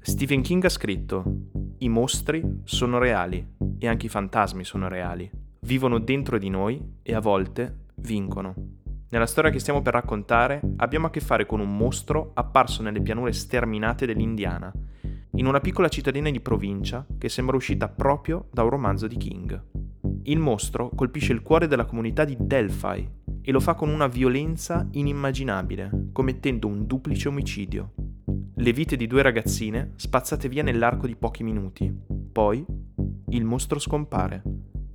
Stephen King ha scritto: I mostri sono reali e anche i fantasmi sono reali. Vivono dentro di noi e a volte vincono. Nella storia che stiamo per raccontare abbiamo a che fare con un mostro apparso nelle pianure sterminate dell'Indiana, in una piccola cittadina di provincia che sembra uscita proprio da un romanzo di King. Il mostro colpisce il cuore della comunità di Delphi e lo fa con una violenza inimmaginabile, commettendo un duplice omicidio. Le vite di due ragazzine spazzate via nell'arco di pochi minuti. Poi il mostro scompare,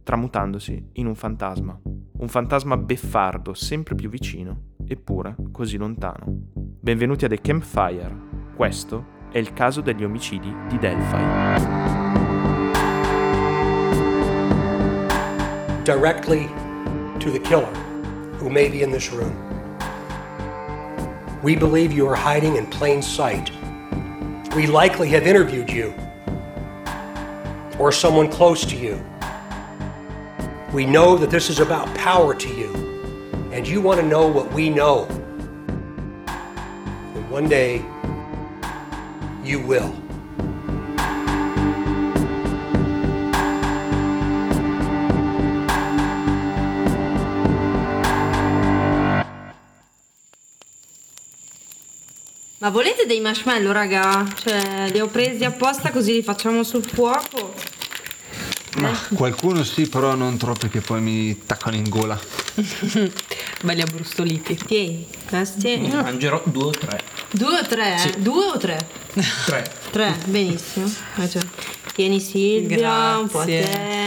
tramutandosi in un fantasma. Un fantasma beffardo, sempre più vicino, eppure così lontano. Benvenuti a The Campfire. Questo è il caso degli omicidi di Delphi. Directly to the killer, who may be in this room. We believe you are hiding in plain sight. We likely have interviewed you or someone close to you. We know that this is about power to you, and you want to know what we know. And one day, you will. Ma volete dei marshmallow, raga? Cioè, li ho presi apposta così li facciamo sul fuoco. Ma qualcuno sì, però non troppi che poi mi taccano in gola. Belli abbrustoliti. Tieni, questi. Ne mangerò due o tre. Due o tre? Sì. Due o tre? Tre. Tre, benissimo. Tieni Silvia, un po' a Grazie. te.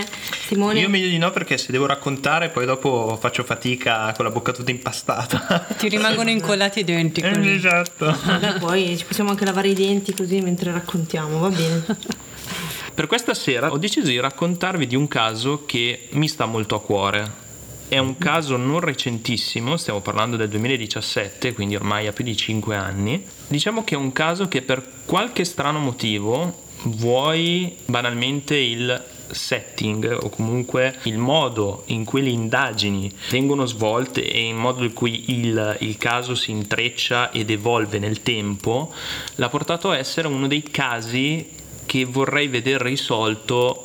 Simone. Io meglio di no perché se devo raccontare poi dopo faccio fatica con la bocca tutta impastata. Ti rimangono incollati i denti. Eh, così. esatto. Vabbè, poi ci possiamo anche lavare i denti così mentre raccontiamo, va bene. Per questa sera ho deciso di raccontarvi di un caso che mi sta molto a cuore. È un caso non recentissimo, stiamo parlando del 2017, quindi ormai ha più di 5 anni. Diciamo che è un caso che per qualche strano motivo vuoi banalmente il setting o comunque il modo in cui le indagini vengono svolte e il modo in cui il, il caso si intreccia ed evolve nel tempo l'ha portato a essere uno dei casi che vorrei vedere risolto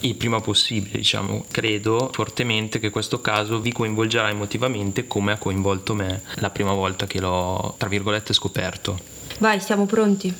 il prima possibile, diciamo, credo fortemente che questo caso vi coinvolgerà emotivamente come ha coinvolto me la prima volta che l'ho, tra virgolette, scoperto. Vai, siamo pronti.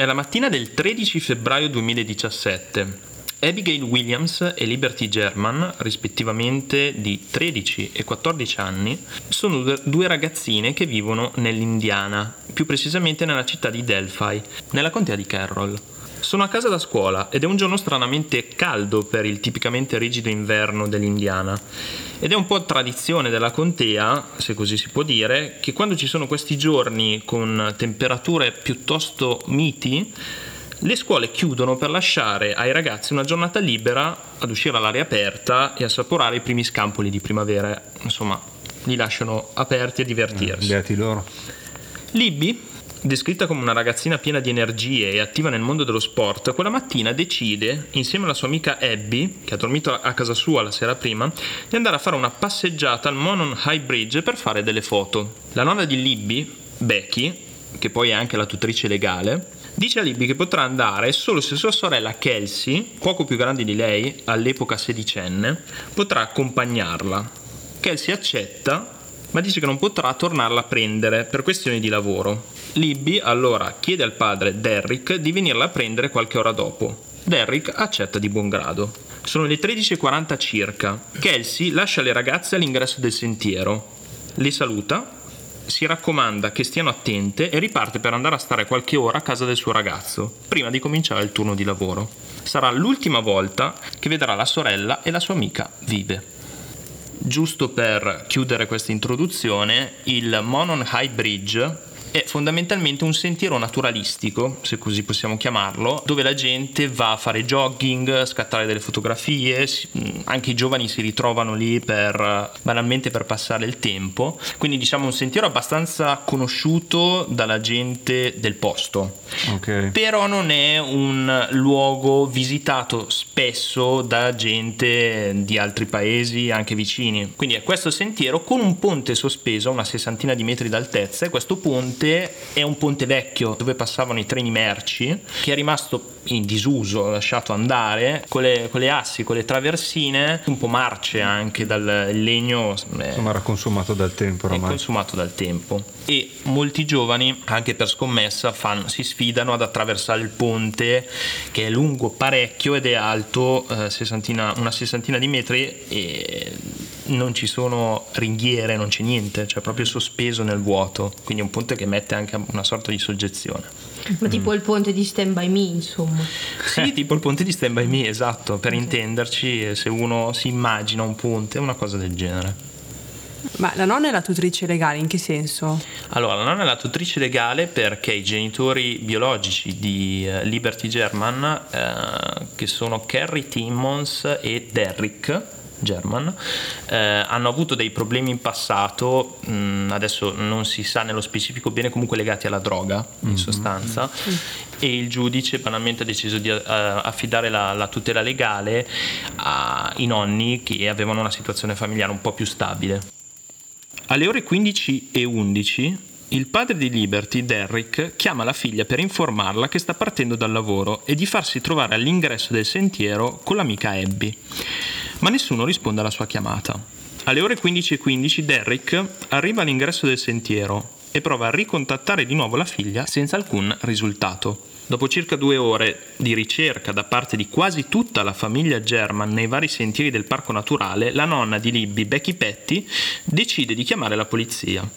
È la mattina del 13 febbraio 2017. Abigail Williams e Liberty German, rispettivamente di 13 e 14 anni, sono due- ragazzine che vivono nell'Indiana, più precisamente nella città di Delphi, nella contea di Carroll. Sono a casa da scuola ed è un giorno stranamente caldo per il tipicamente rigido inverno dell'Indiana. Ed è un po' tradizione della contea, se così si può dire, che quando ci sono questi giorni con temperature piuttosto miti, le scuole chiudono per lasciare ai ragazzi una giornata libera ad uscire all'aria aperta e assaporare i primi scampoli di primavera. Insomma, li lasciano aperti a divertirsi. Beati loro. Libby, descritta come una ragazzina piena di energie e attiva nel mondo dello sport, quella mattina decide, insieme alla sua amica Abby, che ha dormito a casa sua la sera prima, di andare a fare una passeggiata al Monon High Bridge per fare delle foto. La nonna di Libby, Becky, che poi è anche la tutrice legale, dice a Libby che potrà andare solo se sua sorella Kelsey, poco più grande di lei, all'epoca sedicenne, potrà accompagnarla. Kelsey accetta ma dice che non potrà tornarla a prendere per questioni di lavoro. Libby allora chiede al padre Derrick di venirla a prendere qualche ora dopo. Derrick accetta di buon grado. Sono le 13.40 circa. Kelsey lascia le ragazze all'ingresso del sentiero. Le saluta, si raccomanda che stiano attente e riparte per andare a stare qualche ora a casa del suo ragazzo, prima di cominciare il turno di lavoro. Sarà l'ultima volta che vedrà la sorella e la sua amica vive. Giusto per chiudere questa introduzione, il Monon High Bridge è fondamentalmente un sentiero naturalistico, se così possiamo chiamarlo, dove la gente va a fare jogging, scattare delle fotografie, anche i giovani si ritrovano lì per banalmente per passare il tempo. Quindi diciamo un sentiero abbastanza conosciuto dalla gente del posto. Ok. Però non è un luogo visitato spesso da gente di altri paesi, anche vicini. Quindi è questo sentiero con un ponte sospeso a una sessantina di metri d'altezza e questo ponte è un ponte vecchio dove passavano i treni merci che è rimasto in disuso, lasciato andare, con le, con le assi, con le traversine, un po' marce anche dal legno. eh, Insomma, era consumato dal tempo è ormai. consumato dal tempo e molti giovani anche per scommessa fanno- si sfidano ad attraversare il ponte che è lungo parecchio ed è alto eh, sessantina- una sessantina di metri e non ci sono ringhiere, non c'è niente, cioè proprio sospeso nel vuoto, quindi è un ponte che mette anche una sorta di soggezione. Ma tipo il ponte di Stand By Me, insomma. Sì, tipo il ponte di Stand By Me, esatto, per intenderci, se uno si immagina un ponte, una cosa del genere. Ma la nonna è la tutrice legale, in che senso? Allora, la nonna è la tutrice legale perché i genitori biologici di eh, Liberty German, eh, che sono Carrie Timmons e Derrick German, eh, hanno avuto dei problemi in passato, mh, adesso non si sa nello specifico bene, comunque legati alla droga in sostanza, e il giudice banalmente ha deciso di eh, affidare la, la tutela legale ai nonni che avevano una situazione familiare un po' più stabile. Alle ore 15 e 11 il padre di Liberty, Derrick, chiama la figlia per informarla che sta partendo dal lavoro e di farsi trovare all'ingresso del sentiero con l'amica Abby. Ma nessuno risponde alla sua chiamata. Alle ore 15 e 15 Derrick arriva all'ingresso del sentiero e prova a ricontattare di nuovo la figlia senza alcun risultato. Dopo circa due ore di ricerca da parte di quasi tutta la famiglia German nei vari sentieri del parco naturale, la nonna di Libby, Becky Petty, decide di chiamare la polizia.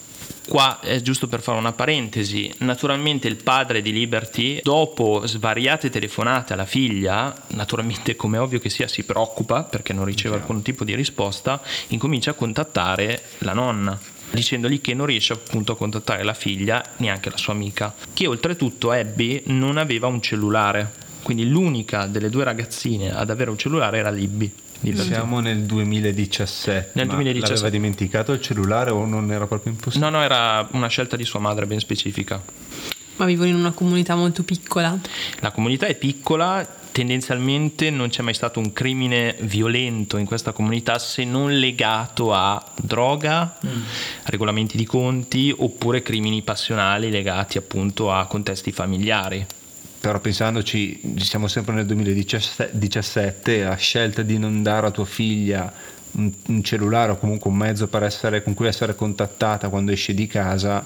Qua è giusto per fare una parentesi, naturalmente il padre di Liberty, dopo svariate telefonate alla figlia, naturalmente come ovvio che sia si preoccupa perché non riceve alcun tipo di risposta, incomincia a contattare la nonna dicendogli che non riesce appunto a contattare la figlia, neanche la sua amica, che oltretutto Abby non aveva un cellulare, quindi l'unica delle due ragazzine ad avere un cellulare era Libby. Liberty. Siamo nel 2017. Nel ma 2017. L'aveva dimenticato il cellulare o non era proprio impossibile? No, no, era una scelta di sua madre ben specifica. Ma vivono in una comunità molto piccola. La comunità è piccola, tendenzialmente non c'è mai stato un crimine violento in questa comunità se non legato a droga, regolamenti di conti oppure crimini passionali legati appunto a contesti familiari. Però pensandoci, siamo sempre nel 2017, la scelta di non dare a tua figlia un, un cellulare o comunque un mezzo essere, con cui essere contattata quando esce di casa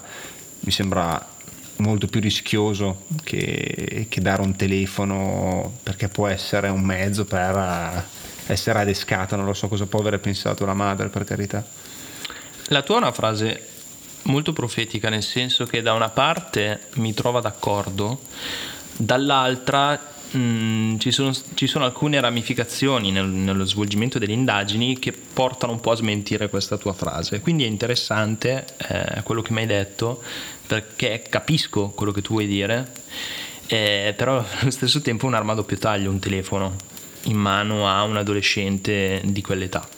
mi sembra molto più rischioso che, che dare un telefono perché può essere un mezzo per eh, essere adescata, non lo so cosa può avere pensato la madre per carità. La tua è una frase molto profetica, nel senso che da una parte mi trova d'accordo, dall'altra mh, ci, sono, ci sono alcune ramificazioni nel- nello svolgimento delle indagini che portano un po' a smentire questa tua frase. Quindi è interessante eh, quello che mi hai detto, perché capisco quello che tu vuoi dire, eh, però allo stesso tempo è un'arma a doppio taglio, un telefono in mano a un adolescente di quell'età.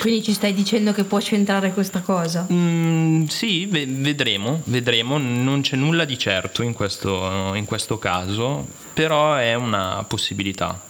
Quindi ci stai dicendo che può centrare questa cosa? Mm, sì, ve- vedremo, vedremo, non c'è nulla di certo in questo, in questo caso, però è una possibilità.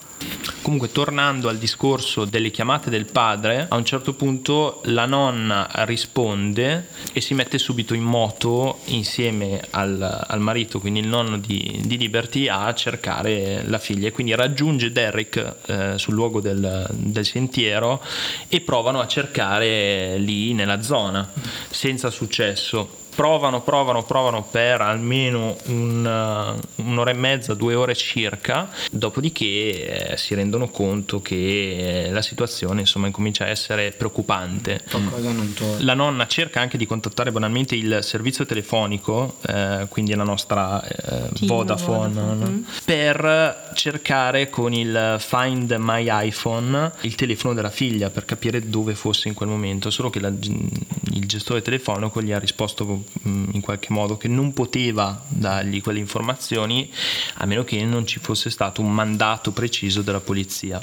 Comunque, tornando al discorso delle chiamate del padre, a un certo punto la nonna risponde e si mette subito in moto insieme al, al marito, quindi il nonno di, di Liberty, a cercare la figlia. E quindi raggiunge Derrick eh, sul luogo del, del sentiero e provano a cercare lì nella zona, senza successo provano, provano, provano per almeno un, uh, un'ora e mezza, due ore circa, dopodiché eh, si rendono conto che eh, la situazione insomma incomincia a essere preoccupante. Qualcosa non torna. La nonna cerca anche di contattare banalmente il servizio telefonico, eh, quindi la nostra eh, Vodafone, Vodafone. no? per cercare con il Find My iPhone il telefono della figlia per capire dove fosse in quel momento, solo che la, il gestore telefonico gli ha risposto mm, in qualche modo che non poteva dargli quelle informazioni a meno che non ci fosse stato un mandato preciso della polizia.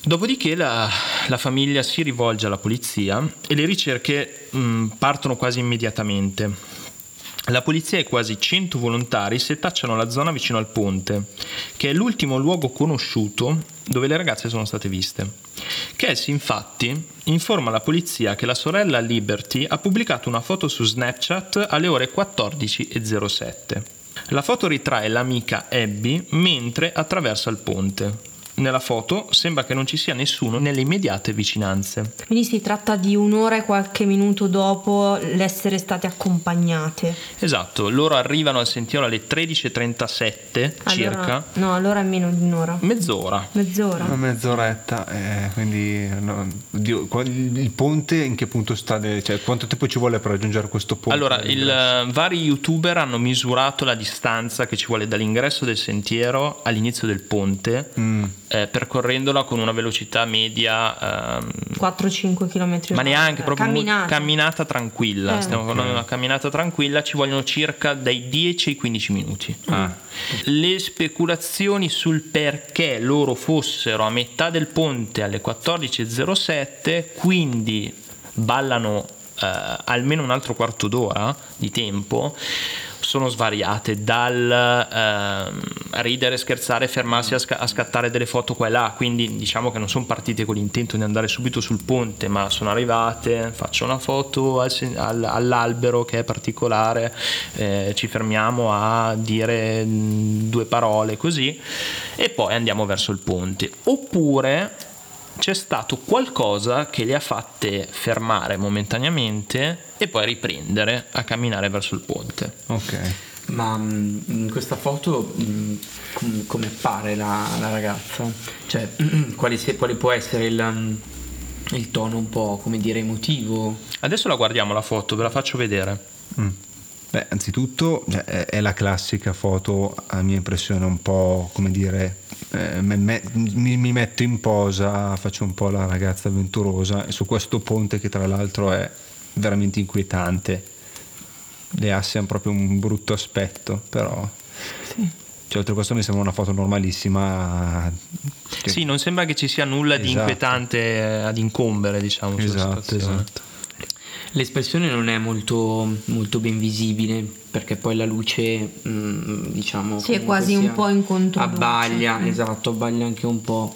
Dopodiché la, la famiglia si rivolge alla polizia e le ricerche mh, partono quasi immediatamente. La polizia e quasi 100 volontari setacciano la zona vicino al ponte, che è l'ultimo luogo conosciuto dove le ragazze sono state viste. Cass infatti informa la polizia che la sorella Liberty ha pubblicato una foto su Snapchat alle ore 14.07. La foto ritrae l'amica Abby mentre attraversa il ponte. Nella foto sembra che non ci sia nessuno nelle immediate vicinanze. Quindi si tratta di un'ora e qualche minuto dopo l'essere state accompagnate. Esatto, loro arrivano al sentiero alle 13.37 circa. Allora, no, allora è meno di un'ora. Mezz'ora. Mezz'ora. Una mezz'oretta, eh, quindi no, oddio, il ponte in che punto sta? cioè, quanto tempo ci vuole per raggiungere questo ponte? Allora, il, eh, vari youtuber hanno misurato la distanza che ci vuole dall'ingresso del sentiero all'inizio del ponte, Mm. Eh, percorrendola con una velocità media, ehm, 4-5 km. ma neanche proprio mu- camminata. camminata tranquilla. Eh. Stiamo parlando di una camminata tranquilla, ci vogliono circa dai 10 ai 15 minuti. Ah. Le speculazioni sul perché loro fossero a metà del ponte alle 14.07, quindi ballano eh, almeno un altro quarto d'ora di tempo, sono svariate dal ehm, ridere, scherzare, fermarsi a, sca- a scattare delle foto qua e là, quindi diciamo che non sono partite con l'intento di andare subito sul ponte, ma sono arrivate, faccio una foto al al- all'albero che è particolare, eh, ci fermiamo a dire mh, due parole così e poi andiamo verso il ponte. Oppure c'è stato qualcosa che le ha fatte fermare momentaneamente e poi riprendere a camminare verso il ponte. Ok. Ma mm, in questa foto mm, com- come appare la, la ragazza? Cioè, quale, se- quale può essere il, mm, il tono un po', come dire, emotivo? Adesso la guardiamo la foto, ve la faccio vedere. Mm. Beh, anzitutto cioè, è, è la classica foto, a mia impressione, un po' come dire, eh, me- me- mi, mi metto in posa, faccio un po' la ragazza avventurosa su questo ponte che tra l'altro è veramente inquietante. Le assi hanno proprio un brutto aspetto, però... Cioè, oltre a questo mi sembra una foto normalissima. che- Sì, non sembra che ci sia nulla di Esatto. inquietante ad incombere, diciamo. Esatto, esatto. L'espressione non è molto, molto ben visibile perché poi la luce, mm, diciamo, Sì, è quasi un sia- po' in controluce. Abbaglia, Mm. esatto, abbaglia anche un po'.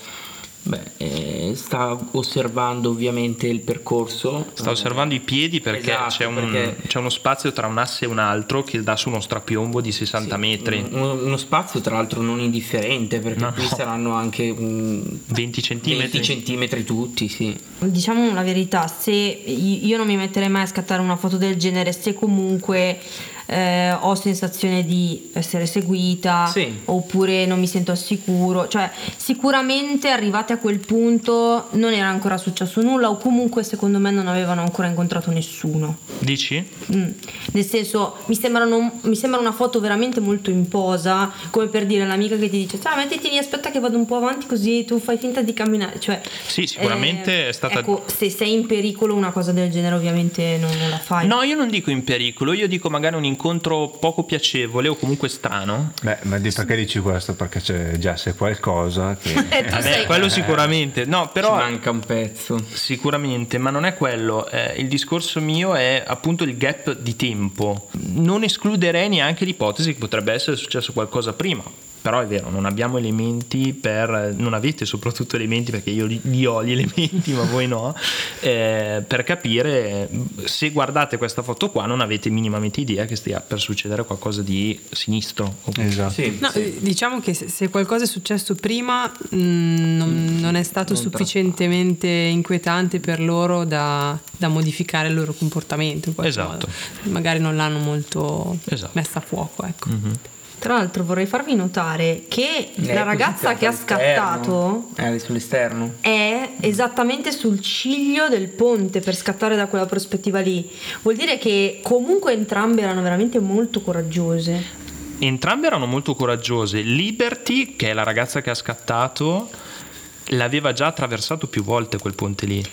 Beh, eh, sta osservando ovviamente il percorso. Sta osservando i piedi perché, Esatto, c'è, un- perché- c'è uno spazio tra un asse e un altro che dà su uno strapiombo di 60 metri, Uno, uno spazio tra l'altro non indifferente perché No, qui no. saranno anche mm, 20 centimetri. 20 centimetri tutti, sì. Diciamo la verità, se io non mi metterei mai a scattare una foto del genere se comunque eh, ho sensazione di essere seguita Sì. oppure non mi sento al sicuro, cioè sicuramente arrivate a quel punto non era ancora successo nulla o comunque secondo me non avevano ancora incontrato nessuno. Dici? Mm. Nel senso, mi, sembrano, mi sembra una foto veramente molto in posa, come per dire all'amica che ti dice: Ciao, mettiti lì, aspetta che vado un po' avanti, così tu fai finta di camminare. Cioè, Sì, sicuramente è stata- Ecco, se sei in pericolo, una cosa del genere, ovviamente non, non la fai. No, io non dico in pericolo, io dico magari un incontro poco piacevole o comunque strano. Beh, ma di perché dici questo? Perché c'è già se qualcosa che... Eh, tu Vabbè, sei- quello sicuramente. No, Ci però manca un pezzo. Sicuramente, ma non è quello. Eh, il discorso mio è appunto il gap di tempo. Non escluderei neanche l'ipotesi che potrebbe essere successo qualcosa prima. Però è vero, non abbiamo elementi per. non avete soprattutto elementi perché io li, li ho gli elementi, ma voi no. eh, per capire se guardate questa foto qua, non avete minimamente idea che stia per succedere qualcosa di sinistro. Esatto. Sì, No, sì. eh, Diciamo che se, se qualcosa è successo prima mh, non, non è stato Non sufficientemente inquietante per loro da, da modificare il loro comportamento. in qualche Esatto. modo. Magari non l'hanno molto Esatto. messa a fuoco. Ecco. Tra l'altro, vorrei farvi notare che Lei la è ragazza che ha scattato Eh, sull'esterno. è esattamente sul ciglio del ponte per scattare da quella prospettiva lì. Vuol dire che comunque entrambe erano veramente molto coraggiose. Entrambe erano molto coraggiose. Liberty, che è la ragazza che ha scattato, l'aveva già attraversato più volte quel ponte lì.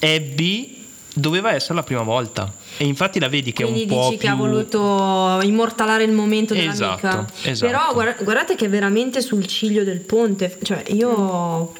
Abby doveva essere la prima volta. E infatti la vedi che Quindi è un po' dici più... che ha voluto immortalare il momento Esatto, dell'amica. esatto. Però guarda- guardate che è veramente sul ciglio del ponte. Cioè, io.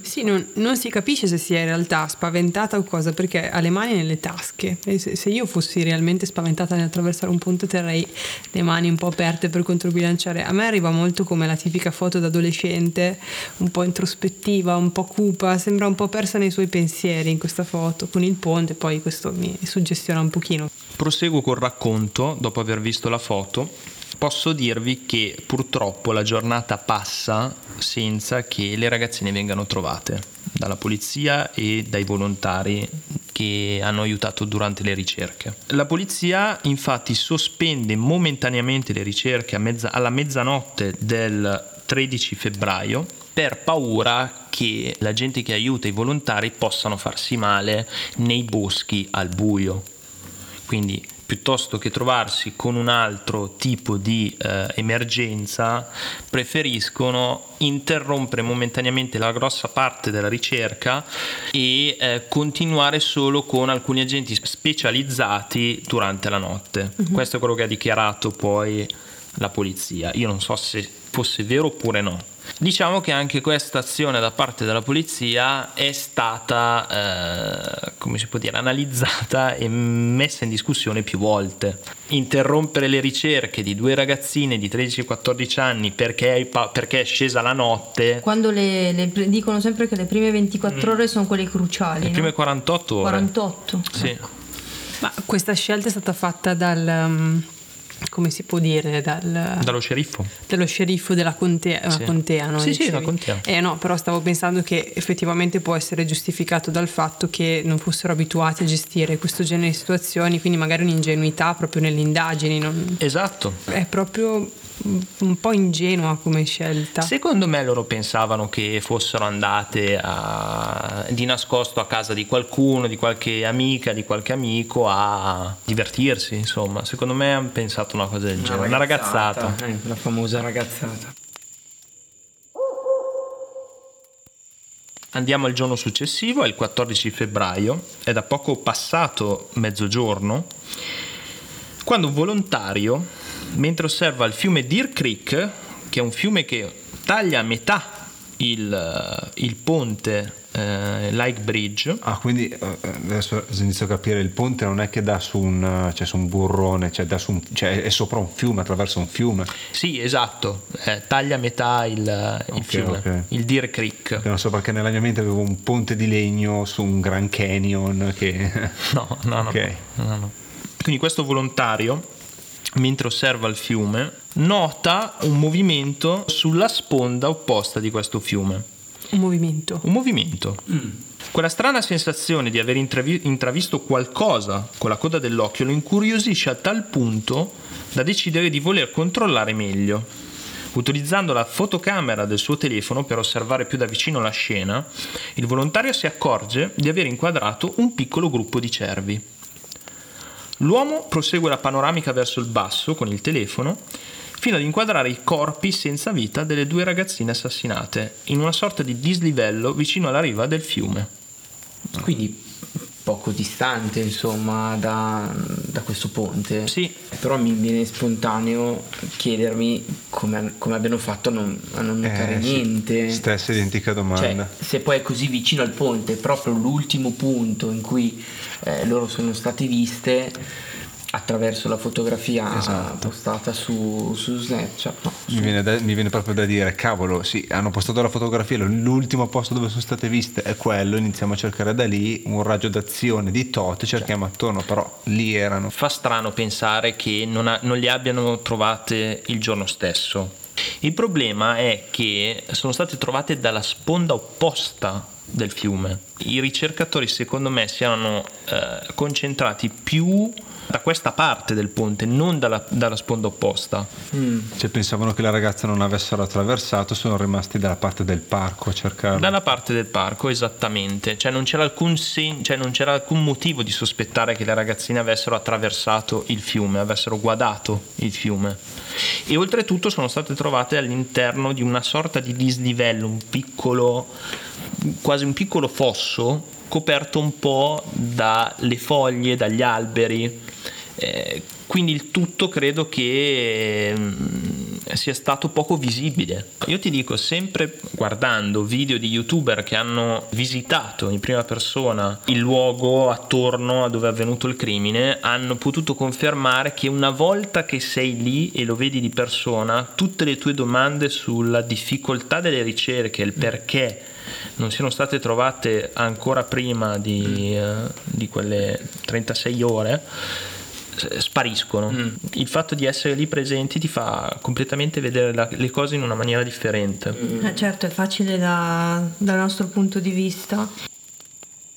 Sì, non, non si capisce se sia in realtà spaventata o cosa, perché ha le mani nelle tasche. Se, se io fossi realmente spaventata nell'attraversare un ponte, terrei le mani un po' aperte per controbilanciare. A me arriva molto come la tipica foto d'adolescente, un po' introspettiva, un po' cupa, sembra un po' persa nei suoi pensieri in questa foto, con il ponte, poi questo mi suggestiona un pochino. Proseguo col racconto, dopo aver visto la foto. Posso dirvi che purtroppo la giornata passa senza che le ragazzine vengano trovate dalla polizia e dai volontari che hanno aiutato durante le ricerche. La polizia infatti sospende momentaneamente le ricerche mezza- alla mezzanotte del 13 febbraio per paura che la gente che aiuta i volontari possano farsi male nei boschi al buio. Quindi piuttosto che trovarsi con un altro tipo di eh, emergenza, preferiscono interrompere momentaneamente la grossa parte della ricerca e eh, continuare solo con alcuni agenti specializzati durante la notte. Questo è quello che ha dichiarato poi la polizia. Io non so se fosse vero oppure no. Diciamo che anche questa azione da parte della polizia è stata, eh, come si può dire, analizzata e messa in discussione più volte. Interrompere le ricerche di due ragazzine di 13-14 anni perché è, pa- perché è scesa la notte, Quando le, le- dicono sempre che le prime 24 ore sono quelle cruciali. le no? prime 48 ore. 48. Sì. Ma questa scelta è stata fatta dal... um, come si può dire? Dal, Dallo sceriffo. dello sceriffo della contea, una Sì. contea no? Sì, sì, la contea. Eh no, però stavo pensando che effettivamente può essere giustificato dal fatto che non fossero abituati a gestire questo genere di situazioni, quindi magari un'ingenuità proprio nelle indagini, non- Esatto. è proprio un po' ingenua come scelta. Secondo me loro pensavano che fossero andate a- di nascosto a casa di qualcuno, di qualche amica, di qualche amico a divertirsi, insomma. Secondo me hanno pensato una cosa del genere, una ragazzata. Eh, la famosa ragazzata. Andiamo al giorno successivo, è il 14 febbraio, è da poco passato mezzogiorno, quando un volontario, mentre osserva il fiume Deer Creek, che è un fiume che taglia a metà il, il ponte eh, Like Bridge, Ah, quindi eh, adesso inizio a capire, il ponte non è che dà su un, cioè, su un burrone, cioè, su un- cioè, è sopra un fiume, attraverso un fiume. sì esatto, eh, taglia a metà il, il Ok, fiume, ok. il Deer Creek. Che non so perché nella mia mente avevo un ponte di legno su un Grand Canyon che... No, no, no, no, no. Quindi questo volontario, mentre osserva il fiume, nota un movimento sulla sponda opposta di questo fiume. Un movimento. Un movimento. Quella strana sensazione di aver intravi- intravisto qualcosa con la coda dell'occhio lo incuriosisce a tal punto da decidere di voler controllare meglio. Utilizzando la fotocamera del suo telefono per osservare più da vicino la scena, il volontario si accorge di aver inquadrato un piccolo gruppo di cervi. L'uomo prosegue la panoramica verso il basso con il telefono fino ad inquadrare i corpi senza vita delle due ragazzine assassinate in una sorta di dislivello vicino alla riva del fiume. Quindi poco distante insomma da, da questo ponte. Sì, Però mi viene spontaneo chiedermi come, come abbiano fatto a non, a non notare Eh, sì. niente. Stessa identica domanda. Cioè, se poi è così vicino al ponte, proprio l'ultimo punto in cui eh, loro sono state viste attraverso la fotografia Esatto. postata su, su Snapchat. no, Mi su- viene, da- mi viene proprio da dire, cavolo, sì, hanno postato la fotografia, l'ultimo posto dove sono state viste è quello, iniziamo a cercare da lì un raggio d'azione di tot, cerchiamo attorno, però lì erano. fa strano pensare che non, ha- non le abbiano trovate il giorno stesso. Il problema è che sono state trovate dalla sponda opposta del fiume. I ricercatori secondo me si erano eh, concentrati più da questa parte del ponte, non dalla, dalla sponda opposta. Cioè pensavano che la ragazza non avessero attraversato, sono rimasti dalla parte del parco a cercarlo. Dalla parte del parco, esattamente. Cioè non c'era alcun, sen- cioè non c'era alcun motivo di sospettare che le ragazzine avessero attraversato il fiume, avessero guadato il fiume. E oltretutto sono state trovate all'interno di una sorta di dislivello, un piccolo quasi un piccolo fosso coperto un po' dalle foglie, dagli alberi. Eh, quindi il tutto credo che mm, sia stato poco visibile. Io ti dico, sempre guardando video di youtuber che hanno visitato in prima persona il luogo attorno a dove è avvenuto il crimine, hanno potuto confermare che una volta che sei lì e lo vedi di persona, tutte le tue domande sulla difficoltà delle ricerche, il perché non siano state trovate ancora prima di, uh, di quelle 36 ore spariscono. Mm. Il fatto di essere lì presenti ti fa completamente vedere la, le cose in una maniera differente. Mm. Eh certo, è facile da, dal nostro punto di vista.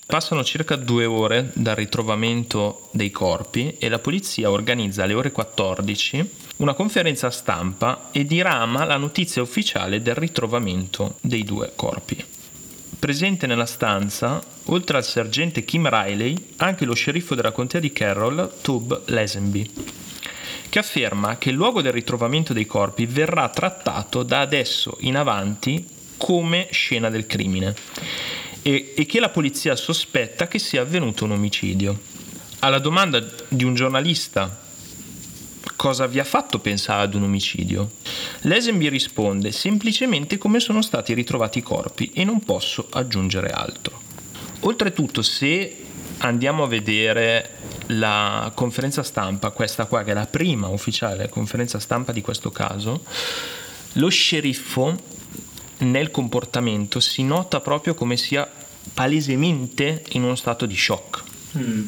Passano circa due ore dal ritrovamento dei corpi e la polizia organizza alle ore 14 una conferenza stampa e dirama la notizia ufficiale del ritrovamento dei due corpi. Presente nella stanza, oltre al sergente Kim Riley, anche lo sceriffo della contea di Carroll, Tub Lesenby, che afferma che il luogo del ritrovamento dei corpi verrà trattato da adesso in avanti come scena del crimine e, e che la polizia sospetta che sia avvenuto un omicidio. Alla domanda di un giornalista cosa vi ha fatto pensare ad un omicidio? Lesenby risponde semplicemente come sono stati ritrovati i corpi e non posso aggiungere altro. Oltretutto, se andiamo a vedere la conferenza stampa, questa qua che è la prima ufficiale conferenza stampa di questo caso, lo sceriffo nel comportamento si nota proprio come sia palesemente in uno stato di shock. Mm.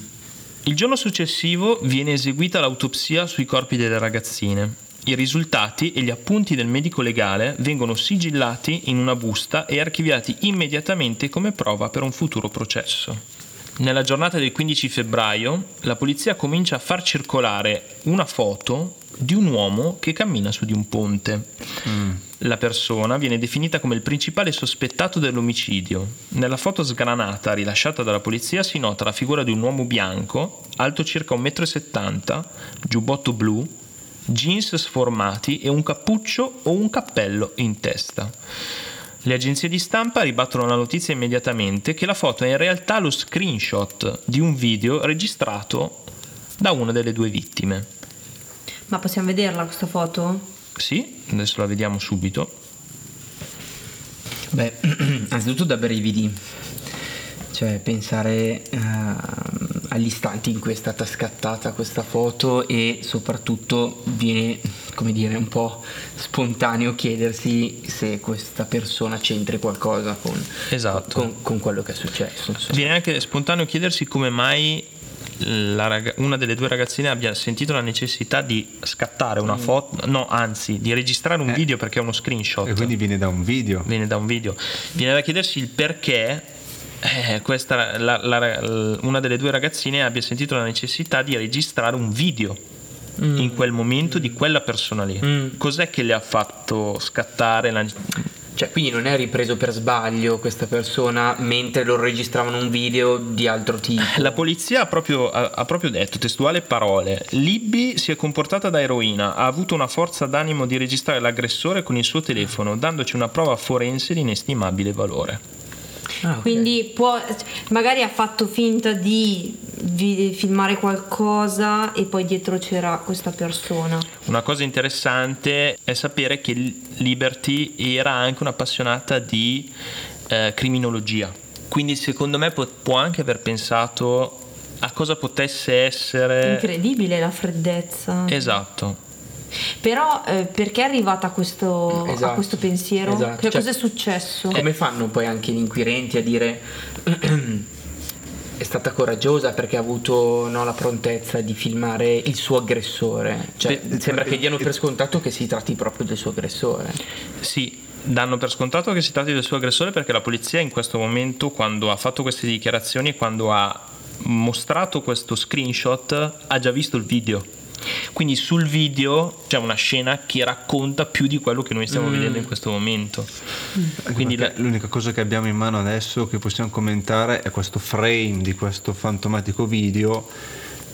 Il giorno successivo viene eseguita l'autopsia sui corpi delle ragazzine. I risultati e gli appunti del medico legale vengono sigillati in una busta e archiviati immediatamente come prova per un futuro processo. Nella giornata del 15 febbraio la polizia comincia a far circolare una foto di un uomo che cammina su di un ponte. Mm. La persona viene definita come il principale sospettato dell'omicidio. Nella foto sgranata rilasciata dalla polizia si nota la figura di un uomo bianco, alto circa 1,70 m, giubbotto blu, jeans sformati e un cappuccio o un cappello in testa. Le agenzie di stampa ribattono la notizia immediatamente che la foto è in realtà lo screenshot di un video registrato da una delle due vittime. Ma possiamo vederla questa foto? Sì, adesso la vediamo subito. Beh, anzitutto da brividi. Cioè, pensare uh, agli istanti in cui è stata scattata questa foto e soprattutto viene, come dire, un po' spontaneo chiedersi se questa persona c'entri qualcosa con, esatto. con, con quello che è successo. Insomma. Viene anche spontaneo chiedersi come mai Rag- una delle due ragazzine abbia sentito la necessità di scattare una mm. foto, no, anzi, di registrare un eh. video perché è uno screenshot. E quindi viene da un video. Viene da un video. Viene da chiedersi il perché eh, questa, la, la, una delle due ragazzine abbia sentito la necessità di registrare un video mm. in quel momento di quella persona lì. Mm. Cos'è che le ha fatto scattare la cioè, quindi non è ripreso per sbaglio questa persona mentre loro registravano un video di altro tipo. La polizia ha proprio, ha, ha proprio detto, testuale parole, Libby si è comportata da eroina, ha avuto una forza d'animo di registrare l'aggressore con il suo telefono, dandoci una prova forense di inestimabile valore. Ah, okay. Quindi può, magari ha fatto finta di, di, filmare qualcosa e poi dietro c'era questa persona. Una cosa interessante è sapere che Liberty era anche un'appassionata di eh, criminologia. Quindi secondo me può, può anche aver pensato a cosa potesse essere... Incredibile la freddezza. Esatto. Però eh, perché è arrivata a questo, esatto, a questo pensiero? Esatto. Che cioè, cosa è successo? Come fanno poi anche gli inquirenti a dire è stata coraggiosa perché ha avuto no, la prontezza di filmare il suo aggressore? Cioè, Beh, sembra che diano per scontato che si tratti proprio del suo aggressore. Sì, danno per scontato che si tratti del suo aggressore perché la polizia in questo momento, quando ha fatto queste dichiarazioni e quando ha mostrato questo screenshot, ha già visto il video quindi sul video c'è una scena che racconta più di quello che noi stiamo mm. vedendo in questo momento. Quindi la... L'unica cosa che abbiamo in mano adesso che possiamo commentare è questo frame di questo fantomatico video,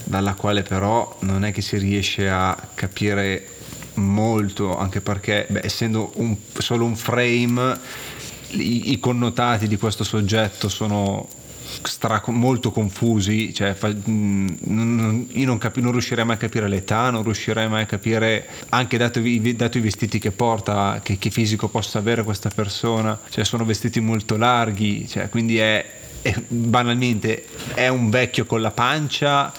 dalla quale però non è che si riesce a capire molto, anche perché beh, essendo un, solo un frame i, i connotati di questo soggetto sono stra- molto confusi, cioè, fa- mh, non, io non, capi- non, riuscirei mai a capire l'età, non riuscirei mai a capire, anche dato, i, dato i vestiti che porta, che, che, fisico possa avere questa persona, cioè sono vestiti molto larghi, cioè, quindi è, è, banalmente è un vecchio con la pancia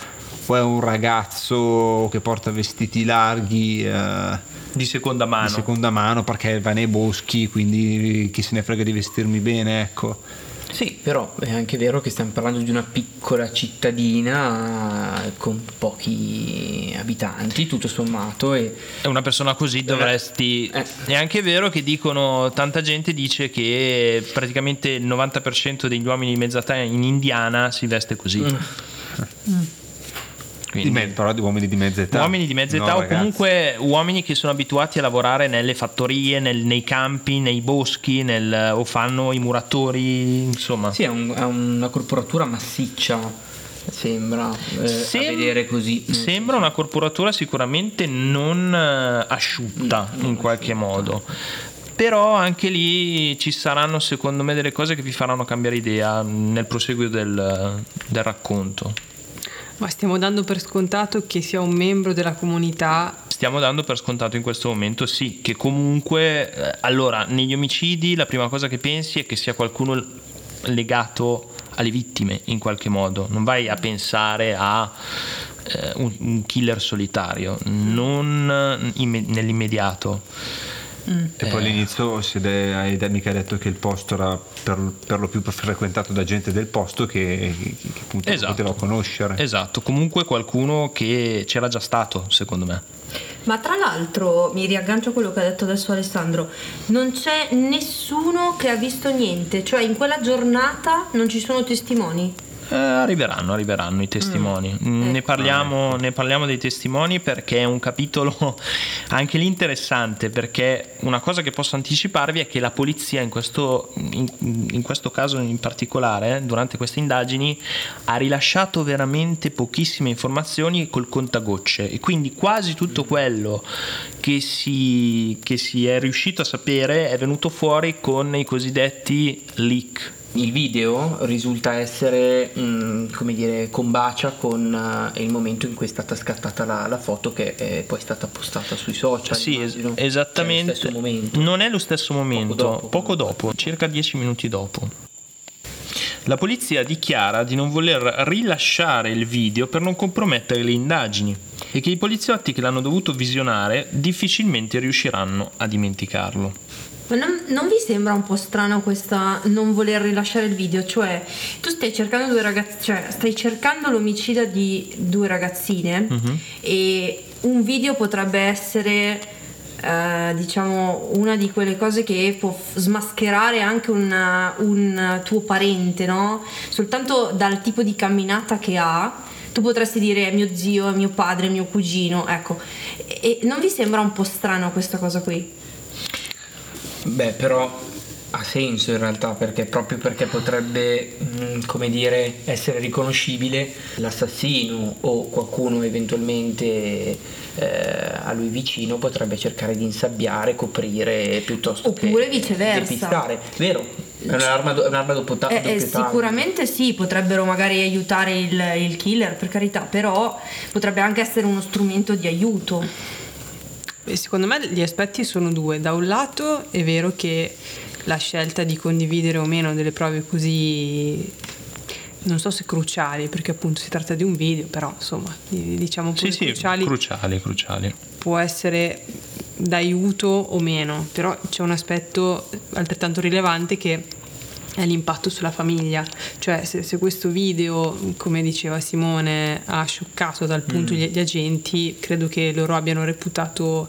o è un ragazzo che porta vestiti larghi. Eh, di seconda mano. Di seconda mano perché va nei boschi, quindi chi se ne frega di vestirmi bene, ecco. Sì, però è anche vero che stiamo parlando di una piccola cittadina con pochi abitanti, tutto sommato. E... È una persona così dovresti... Eh. È anche vero che dicono, tanta gente dice che praticamente il 90% degli uomini di mezza età in Indiana si veste così. Mm. Mm. Quindi, me- però di uomini di mezza età. Uomini di mezza età no, o ragazzi. comunque uomini che sono abituati a lavorare nelle fattorie, nel, nei campi, nei boschi, nel, o fanno i muratori, insomma. Sì, è, un, è una corporatura massiccia. Sembra eh, Sem- vedere così. Sembra una corporatura sicuramente non eh, asciutta mm, in qualche asciutta. modo però anche lì ci saranno secondo me delle cose che vi faranno cambiare idea nel proseguio del, del racconto. Ma stiamo dando per scontato che sia un membro della comunità? Stiamo dando per scontato in questo momento sì, che comunque, eh, allora, negli omicidi la prima cosa che pensi è che sia qualcuno legato alle vittime in qualche modo, non vai a pensare a eh, un, un, killer solitario, non in, nell'immediato. Mm. E poi all'inizio hai mica detto che il posto era per, per, lo più frequentato da gente del posto che, che appunto esatto. poteva conoscere. Esatto, comunque qualcuno che c'era già stato, secondo me. Ma tra l'altro, mi riaggancio a quello che ha detto adesso Alessandro, non c'è nessuno che ha visto niente, cioè in quella giornata non ci sono testimoni. Eh, arriveranno, arriveranno i testimoni. Mm. Ne, ecco. parliamo, ne, parliamo, dei testimoni perché è un capitolo anche lì interessante, perché una cosa che posso anticiparvi è che la polizia in questo, in, in questo caso in particolare, durante queste indagini, ha rilasciato veramente pochissime informazioni col contagocce e quindi quasi tutto quello che si, che si è riuscito a sapere è venuto fuori con i cosiddetti leak il video risulta essere mh, mm, come dire combacia con uh, il momento in cui è stata scattata la, la, foto che è poi stata postata sui social sì immagino. esattamente momento. non è lo stesso momento poco dopo, poco dopo circa dieci minuti dopo la polizia dichiara di non voler rilasciare il video per non compromettere le indagini e che i poliziotti che l'hanno dovuto visionare difficilmente riusciranno a dimenticarlo. Ma non, non, vi sembra un po' strano questa non voler rilasciare il video? Cioè, tu stai cercando due ragazzi, cioè stai cercando l'omicida di due ragazzine uh-huh. e un video potrebbe essere eh, diciamo una di quelle cose che può smascherare anche una, un tuo parente, no? Soltanto dal tipo di camminata che ha tu potresti dire è mio zio, è mio padre, è mio cugino, ecco. E non vi sembra un po' strano questa cosa qui? Beh, però ha senso in realtà perché proprio perché potrebbe mm, come dire essere riconoscibile l'assassino o qualcuno eventualmente eh, a lui vicino potrebbe cercare di insabbiare, coprire piuttosto oppure che viceversa depistare, vero? È un'arma, do, è un'arma dopo ta- eh, eh, Sicuramente sì, potrebbero magari aiutare il, il killer per carità, però potrebbe anche essere uno strumento di aiuto. Secondo me gli aspetti sono due. Da un lato è vero che la scelta di condividere o meno delle prove così non so se cruciali, perché appunto si tratta di un video, però insomma, diciamo pure sì, cruciali, sì, cruciali, cruciali. Può essere d'aiuto o meno, però c'è un aspetto altrettanto rilevante che è l'impatto sulla famiglia. Cioè, se, se, questo video, come diceva Simone, ha scioccato dal punto mm. gli, gli agenti, credo che loro abbiano reputato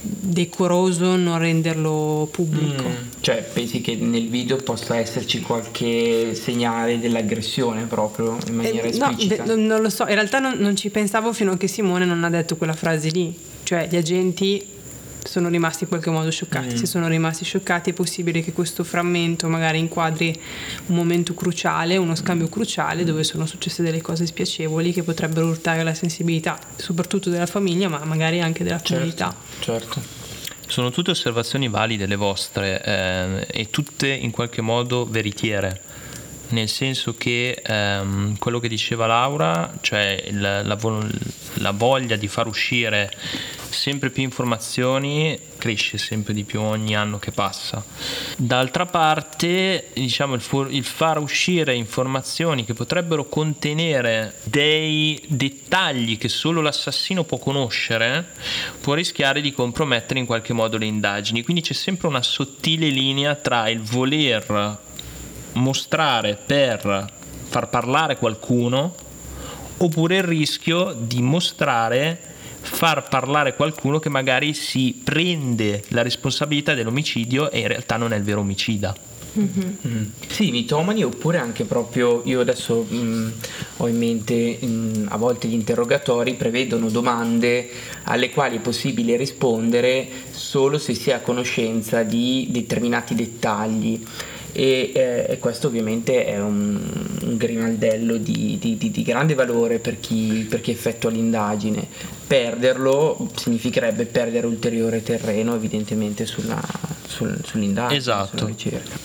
decoroso non renderlo pubblico. Mm, cioè, pensi che nel video possa esserci qualche segnale dell'aggressione proprio in maniera eh, esplicita? No, non lo so, in realtà non, non ci pensavo fino a che Simone non ha detto quella frase lì. Cioè, gli agenti sono rimasti in qualche modo scioccati. Mm. Se sono rimasti scioccati è possibile che questo frammento magari inquadri un momento cruciale, uno scambio cruciale dove sono successe delle cose spiacevoli che potrebbero urtare la sensibilità soprattutto della famiglia ma magari anche della certo, comunità. Certo. Sono tutte osservazioni valide le vostre eh, e tutte in qualche modo veritiere nel senso che ehm, quello che diceva Laura, cioè la, la, la, voglia di far uscire sempre più informazioni cresce sempre di più ogni anno che passa. D'altra parte, diciamo, il, fu- il far uscire informazioni che potrebbero contenere dei dettagli che solo l'assassino può conoscere può rischiare di compromettere in qualche modo le indagini. Quindi c'è sempre una sottile linea tra il voler mostrare per far parlare qualcuno oppure il rischio di mostrare far parlare qualcuno che magari si prende la responsabilità dell'omicidio e in realtà non è il vero omicida. Mm-hmm. Mm. Sì, mitomani oppure anche proprio io adesso mh, mm, ho in mente mh, mm, a volte gli interrogatori prevedono domande alle quali è possibile rispondere solo se si è a conoscenza di determinati dettagli e, eh, e questo ovviamente è un, un grimaldello di, di, di, di, grande valore per chi, per chi effettua l'indagine. Perderlo significherebbe perdere ulteriore terreno evidentemente sulla, sul, sull'indagine, esatto. sulla ricerca.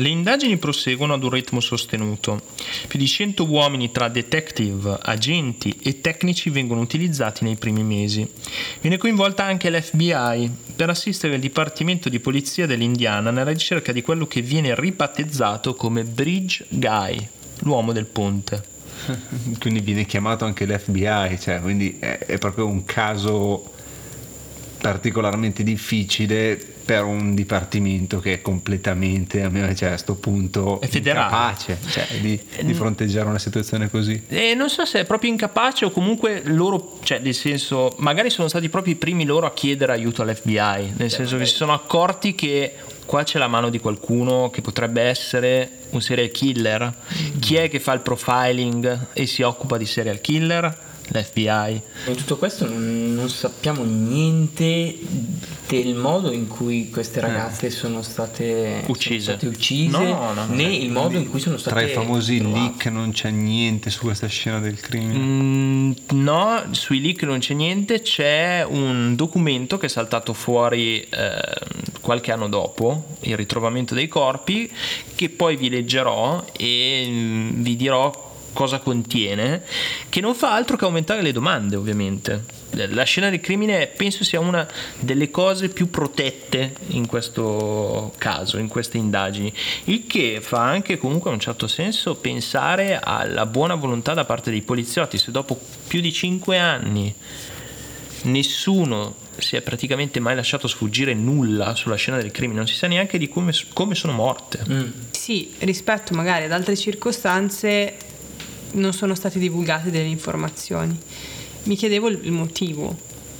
Le indagini proseguono ad un ritmo sostenuto. Più di 100 uomini tra detective, agenti e tecnici vengono utilizzati nei primi mesi. Viene coinvolta anche l'FBI per assistere il Dipartimento di Polizia dell'Indiana nella ricerca di quello che viene ribattezzato come Bridge Guy, l'uomo del ponte. quindi viene chiamato anche l'FBI, cioè, quindi è, è proprio un caso particolarmente difficile per un dipartimento che è completamente, a me cioè, a questo punto, è incapace cioè, di, di, fronteggiare una situazione così. E non so se è proprio incapace o comunque loro, cioè nel senso, magari sono stati proprio i primi loro a chiedere aiuto all'FBI, nel senso che si sono accorti che qua c'è la mano di qualcuno che potrebbe essere un serial killer. Chi è che fa il profiling e si occupa di serial killer? l'FBI. In tutto questo non, non, sappiamo niente del modo in cui queste eh. ragazze eh. sono state uccise, sono state uccise no, no, né il modo in cui sono state Tra i famosi trovate. leak non c'è niente su questa scena del crimine? Mm, no, sui leak non c'è niente, c'è un documento che è saltato fuori eh, qualche anno dopo il ritrovamento dei corpi che poi vi leggerò e mm, vi dirò cosa contiene, che non fa altro che aumentare le domande, ovviamente. La scena del crimine penso sia una delle cose più protette in questo caso, in queste indagini, il che fa anche comunque a un certo senso pensare alla buona volontà da parte dei poliziotti, se dopo più di cinque anni nessuno si è praticamente mai lasciato sfuggire nulla sulla scena del crimine, non si sa neanche di come, come sono morte. Mm. Sì, rispetto magari ad altre circostanze non sono state divulgate delle informazioni. Mi chiedevo il motivo.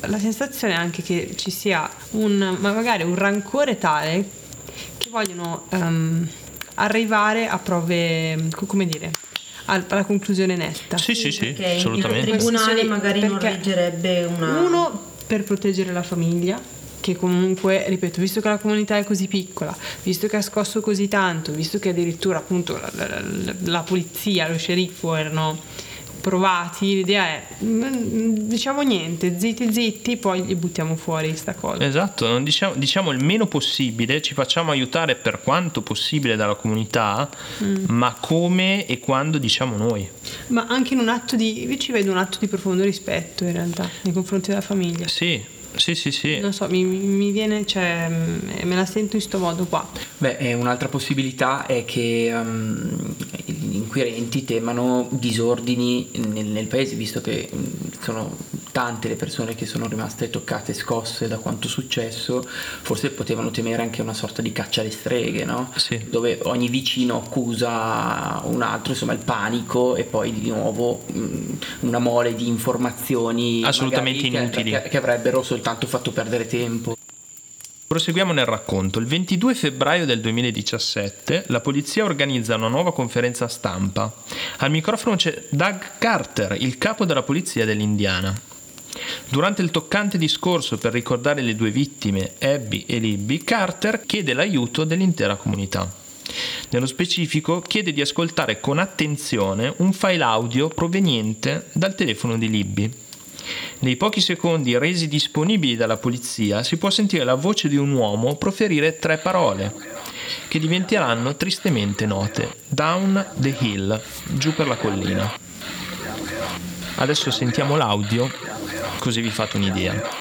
La sensazione è anche che ci sia un, magari un rancore tale che vogliono um, arrivare a prove, come dire, alla conclusione netta. Sì, sì, sì, assolutamente. Il tribunale magari non reggerebbe una... Uno, per proteggere la famiglia, che comunque, ripeto, visto che la comunità è così piccola, visto che ha scosso così tanto, visto che addirittura appunto la, la, la polizia, lo sceriffo erano provati, l'idea è mm, diciamo niente, zitti zitti, poi li buttiamo fuori sta cosa. Esatto, diciamo, diciamo, il meno possibile, ci facciamo aiutare per quanto possibile dalla comunità, mm. ma come e quando diciamo noi. Ma anche in un atto di, io ci vedo un atto di profondo rispetto in realtà nei confronti della famiglia. Sì, sì, sì, sì. Non so, mi, mi viene, cioè, me la sento in questo modo qua. Beh, un'altra possibilità è che um, gli inquirenti temano disordini nel, nel paese, visto che um, sono tante le persone che sono rimaste toccate e scosse da quanto successo, forse potevano temere anche una sorta di caccia alle streghe, no? Sì. Dove ogni vicino accusa un altro, insomma il panico e poi di nuovo um, una mole di informazioni assolutamente inutili che, che avrebbero soltanto soltanto fatto perdere tempo. Proseguiamo nel racconto. Il 22 febbraio del 2017 la polizia organizza una nuova conferenza stampa. Al microfono c'è Doug Carter, il capo della polizia dell'Indiana. Durante il toccante discorso per ricordare le due vittime, Abby e Libby, Carter chiede l'aiuto dell'intera comunità. Nello specifico chiede di ascoltare con attenzione un file audio proveniente dal telefono di Libby. Nei pochi secondi resi disponibili dalla polizia si può sentire la voce di un uomo proferire tre parole che diventeranno tristemente note. Down the hill, giù per la collina. Adesso sentiamo l'audio così vi fate un'idea.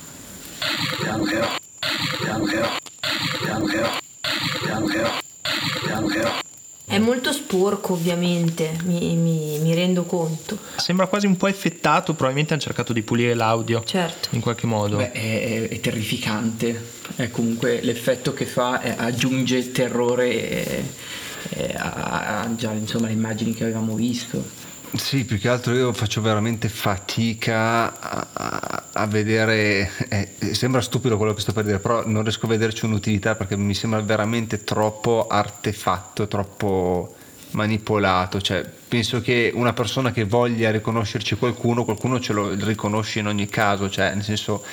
È molto sporco ovviamente, mi, mi- mi rendo conto. Sembra quasi un po' effettato, probabilmente hanno cercato di pulire l'audio Certo. in qualche modo. Beh, è, è terrificante. È comunque l'effetto che fa è- aggiunge il terrore e- e a, a- già insomma le immagini che avevamo visto. Sì, più che altro io faccio veramente fatica a, a- vedere, eh, sembra stupido quello che sto per dire, però non riesco a vederci un'utilità perché mi sembra veramente troppo artefatto, troppo manipolato, cioè penso che una persona che voglia riconoscerci qualcuno, qualcuno ce lo riconosce in ogni caso, cioè nel senso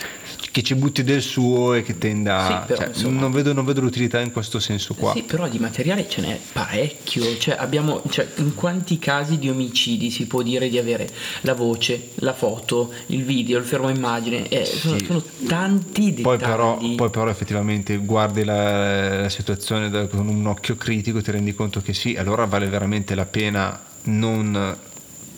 che ci butti del suo e che tenda... Sì, però, cioè, insomma- non, vedo, non vedo l'utilità in questo senso qua. Sì, però di materiale ce n'è parecchio. Cioè, abbiamo, cioè, in quanti casi di omicidi si può dire di avere la voce, la foto, il video, il fermo immagine? Eh, sono, sono tanti dettagli. Poi però, poi però effettivamente guardi la, la situazione da- con un occhio critico e ti rendi conto che sì, allora vale veramente la pena non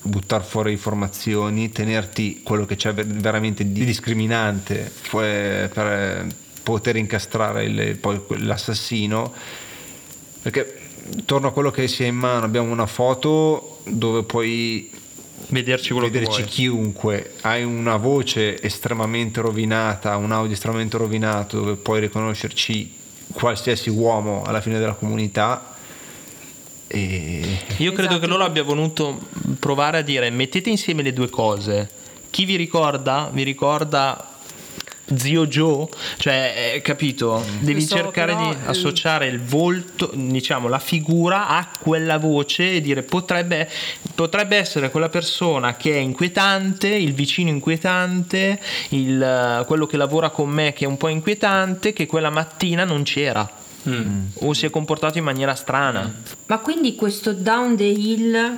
buttare fuori informazioni, tenerti quello che c'è ver- veramente di discriminante fu- per poter incastrare il- poi l'assassino. Perché torno a quello che si ha in mano abbiamo una foto dove puoi Vederci vederci chiunque. Hai una voce estremamente rovinata un audio estremamente rovinato dove puoi riconoscerci qualsiasi uomo alla fine della comunità e Io credo Esatto. che loro abbia voluto provare a dire mettete insieme le due cose. Chi vi ricorda? Vi ricorda Zio Joe? Cioè, eh, capito? Devi Lo so, cercare però, di associare il volto, diciamo, la figura a quella voce e dire potrebbe, potrebbe essere quella persona che è inquietante, il vicino inquietante, il, eh, quello che lavora con me che è un po' inquietante, che quella mattina non c'era. O si è comportato in maniera strana. Ma quindi questo down the hill,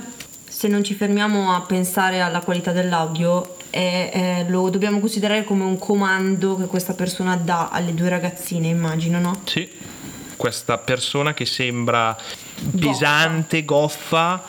se non ci fermiamo a pensare alla qualità dell'audio, è- è- lo dobbiamo considerare come un comando che questa persona dà alle due ragazzine, immagino, no? Sì, questa persona che sembra pesante, goffa,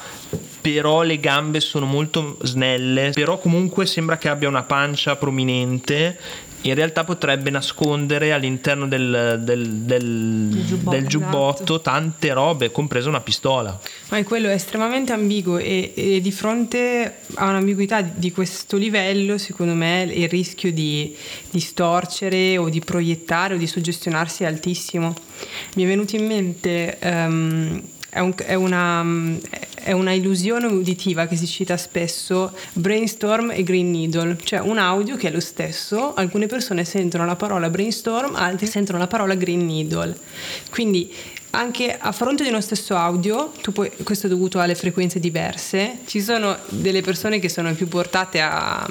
però le gambe sono molto snelle, però comunque sembra che abbia una pancia prominente. In realtà potrebbe nascondere all'interno del, del- del- giubbotto, del giubbotto esatto. tante robe, compresa una pistola. Ma è quello è estremamente ambiguo e, e di fronte a un'ambiguità di, di questo livello, secondo me il rischio di distorcere o di proiettare o di suggestionarsi è altissimo. Mi è venuto in mente ehm, è, un- è una, è una illusione uditiva che si cita spesso, brainstorm e green needle, cioè un audio che è lo stesso, alcune persone sentono la parola brainstorm, altre sentono la parola green needle. Quindi anche a fronte di uno stesso audio, puoi- questo è dovuto alle frequenze diverse, ci sono delle persone che sono più portate a,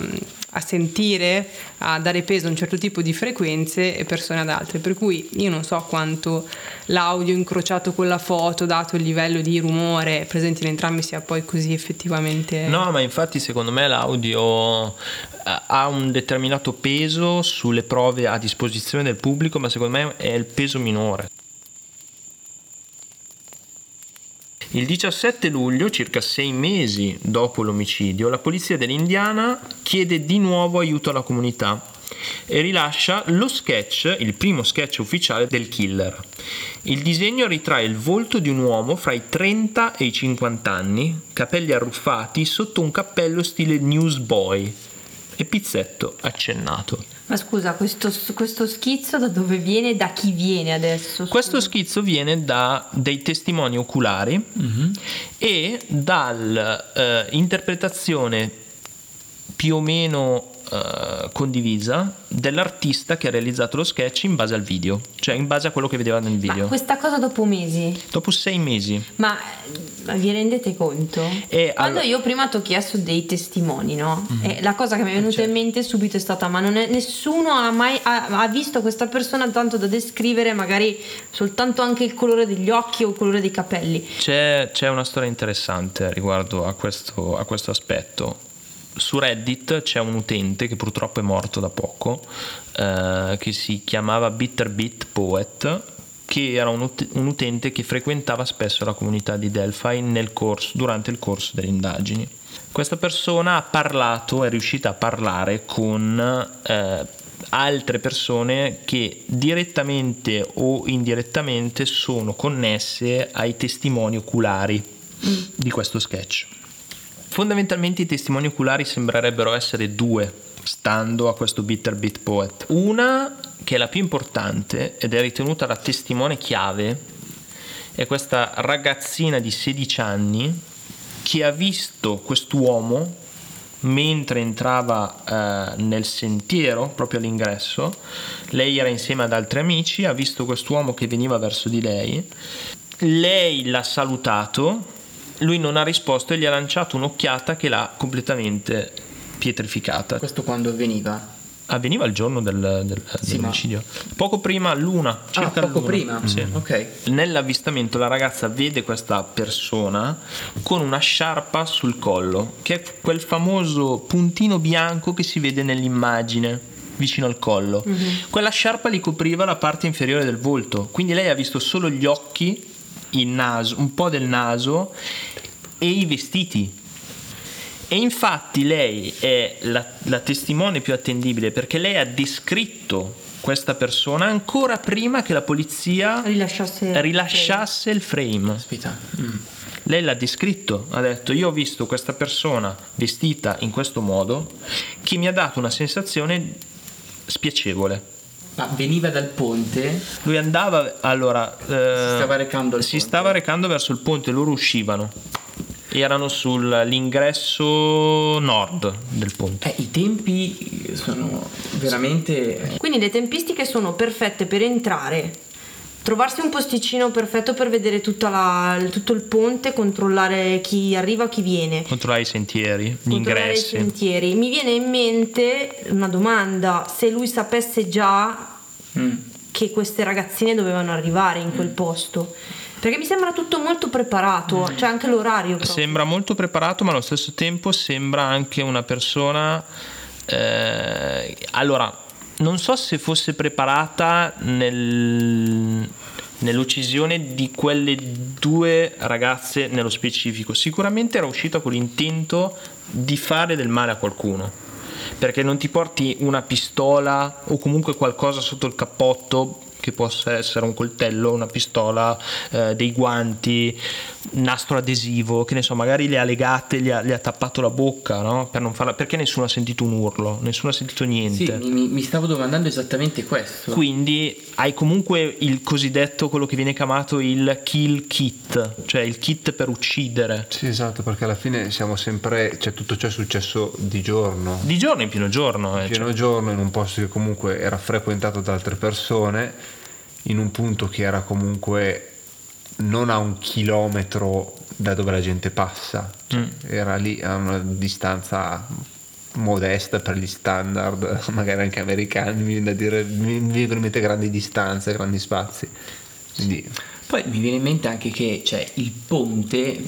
a sentire, a dare peso a un certo tipo di frequenze e persone ad altre, per cui io non so quanto l'audio incrociato con la foto, dato il livello di rumore presente in entrambi, sia poi così effettivamente... No, ma infatti secondo me l'audio eh, ha un determinato peso sulle prove a disposizione del pubblico, ma secondo me è il peso minore. Il 17 luglio, circa sei mesi dopo l'omicidio, la polizia dell'Indiana chiede di nuovo aiuto alla comunità e rilascia lo sketch, il primo sketch ufficiale del killer. Il disegno ritrae il volto di un uomo fra i 30 e i 50 anni, capelli arruffati sotto un cappello stile newsboy e pizzetto accennato. Ma scusa, questo, questo schizzo da dove viene? Da chi viene adesso? Questo schizzo viene da dei testimoni oculari e dall'interpretazione più o meno eh, condivisa dell'artista che ha realizzato lo sketch in base al video, cioè in base a quello che vedeva nel Ma video. questa cosa dopo mesi? Dopo sei mesi. Ma, ma vi rendete conto? E Quando allora- io prima ti ho chiesto dei testimoni, no? E la cosa che mi è venuta in mente subito è stata: ma non è- nessuno ha mai ha, ha visto questa persona tanto da descrivere, magari soltanto anche il colore degli occhi o il colore dei capelli. C'è, c'è una storia interessante riguardo a questo, a questo aspetto. Su Reddit c'è un utente che purtroppo è morto da poco, eh, che si chiamava Bitterbit Poet, che era un, ut- un, utente che frequentava spesso la comunità di Delphi corso, durante il corso delle indagini. Questa persona ha parlato, è riuscita a parlare con eh, altre persone che direttamente o indirettamente sono connesse ai testimoni oculari di questo sketch. Fondamentalmente i testimoni oculari sembrerebbero essere due, stando a questo Bitter Beat Poet. Una, che è la più importante ed è ritenuta la testimone chiave, è questa ragazzina di 16 anni che ha visto quest'uomo mentre entrava eh, nel sentiero, proprio all'ingresso. Lei era insieme ad altri amici, ha visto quest'uomo che veniva verso di lei. Lei l'ha salutato lui non ha risposto e gli ha lanciato un'occhiata che l'ha completamente pietrificata. Questo quando avveniva? Avveniva il giorno del, del, sì, dell'omicidio. Ma... Poco prima, l'una. Circa ah, poco l'una. prima? Sì. Ok. Nell'avvistamento la ragazza vede questa persona con una sciarpa sul collo, che è quel famoso puntino bianco che si vede nell'immagine vicino al collo. Mm-hmm. Quella sciarpa gli copriva la parte inferiore del volto, quindi lei ha visto solo gli occhi il naso, un po' del naso e i vestiti. E infatti lei è la, la testimone più attendibile perché lei ha descritto questa persona ancora prima che la polizia rilasciasse, rilasciasse il frame. Aspetta. Mm. Lei l'ha descritto, ha detto io ho visto questa persona vestita in questo modo che mi ha dato una sensazione spiacevole. Ma veniva dal ponte? Lui andava, allora... Eh, si stava recando Si ponte. stava recando verso il ponte, loro uscivano. Erano sull'ingresso nord del ponte. Eh, I tempi sono veramente... Quindi le tempistiche sono perfette per entrare trovarsi un posticino perfetto per vedere la, tutto il ponte, controllare chi arriva, chi viene. Controllare i sentieri, gli ingressi. i sentieri. Mi viene in mente una domanda, se lui sapesse già mm. che queste ragazzine dovevano arrivare in quel mm. posto. Perché mi sembra tutto molto preparato, mm. cioè anche l'orario. Proprio. Sembra molto preparato, ma allo stesso tempo sembra anche una persona... Eh, allora, non so se fosse preparata nel, nell'uccisione di quelle due ragazze nello specifico. Sicuramente era uscita con l'intento di fare del male a qualcuno. Perché non ti porti una pistola o comunque qualcosa sotto il cappotto che possa essere un coltello, una pistola, eh, dei guanti, un nastro adesivo, che ne so, magari le ha legate, gli ha, gli ha tappato la bocca, no? Per non farla, perché nessuno ha sentito un urlo, nessuno ha sentito niente. Sì, mi, mi, stavo domandando esattamente questo. Quindi hai comunque il cosiddetto, quello che viene chiamato il kill kit, cioè il kit per uccidere. Sì, esatto, perché alla fine siamo sempre, cioè tutto ciò è successo di giorno. Di giorno in pieno giorno. Eh, in pieno cioè. giorno, in un posto che comunque era frequentato da altre persone in un punto che era comunque non a un chilometro da dove la gente passa, cioè, mm. era lì a una distanza modesta per gli standard, magari anche americani, mi viene da dire, mi vengono in mente grandi distanze, grandi spazi. Quindi poi mi viene in mente anche che cioè, il ponte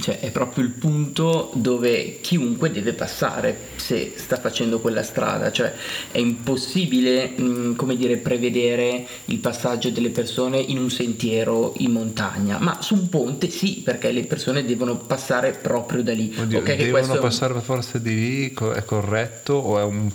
cioè, è proprio il punto dove chiunque deve passare se sta facendo quella strada, cioè è impossibile mh, come dire, prevedere il passaggio delle persone in un sentiero in montagna, ma su un ponte sì, perché le persone devono passare proprio da lì. Oddio, okay, devono passare per forza di lì, è corretto o è un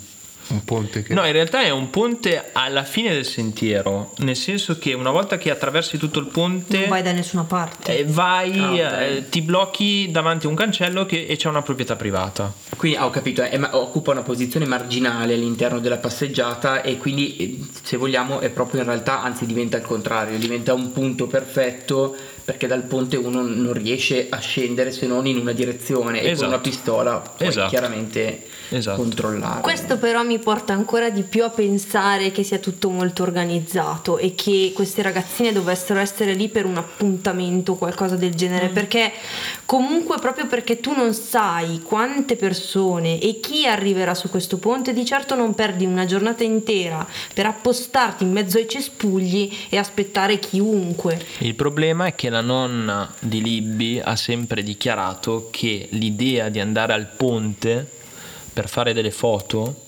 un ponte che... No, in realtà è un ponte alla fine del sentiero, nel senso che una volta che attraversi tutto il ponte... Non vai da nessuna parte. Eh, vai, okay. eh, ti blocchi davanti a un cancello che, e c'è una proprietà privata. Quindi ah, ho capito, è, occupa una posizione marginale all'interno della passeggiata e quindi eh, se vogliamo è proprio in realtà, anzi diventa il contrario, diventa un punto perfetto perché dal ponte uno non riesce a scendere se non in una direzione esatto. e con una esatto. pistola puoi esatto. chiaramente esatto. controllare. Questo però mi porta ancora di più a pensare che sia tutto molto organizzato e che queste ragazzine dovessero essere lì per un appuntamento o qualcosa del genere, mm. perché comunque proprio perché tu non sai quante persone e chi arriverà su questo ponte, di certo non perdi una giornata intera per appostarti in mezzo ai cespugli e aspettare chiunque. Il problema è che la nonna di Libby ha sempre dichiarato che l'idea di andare al ponte per fare delle foto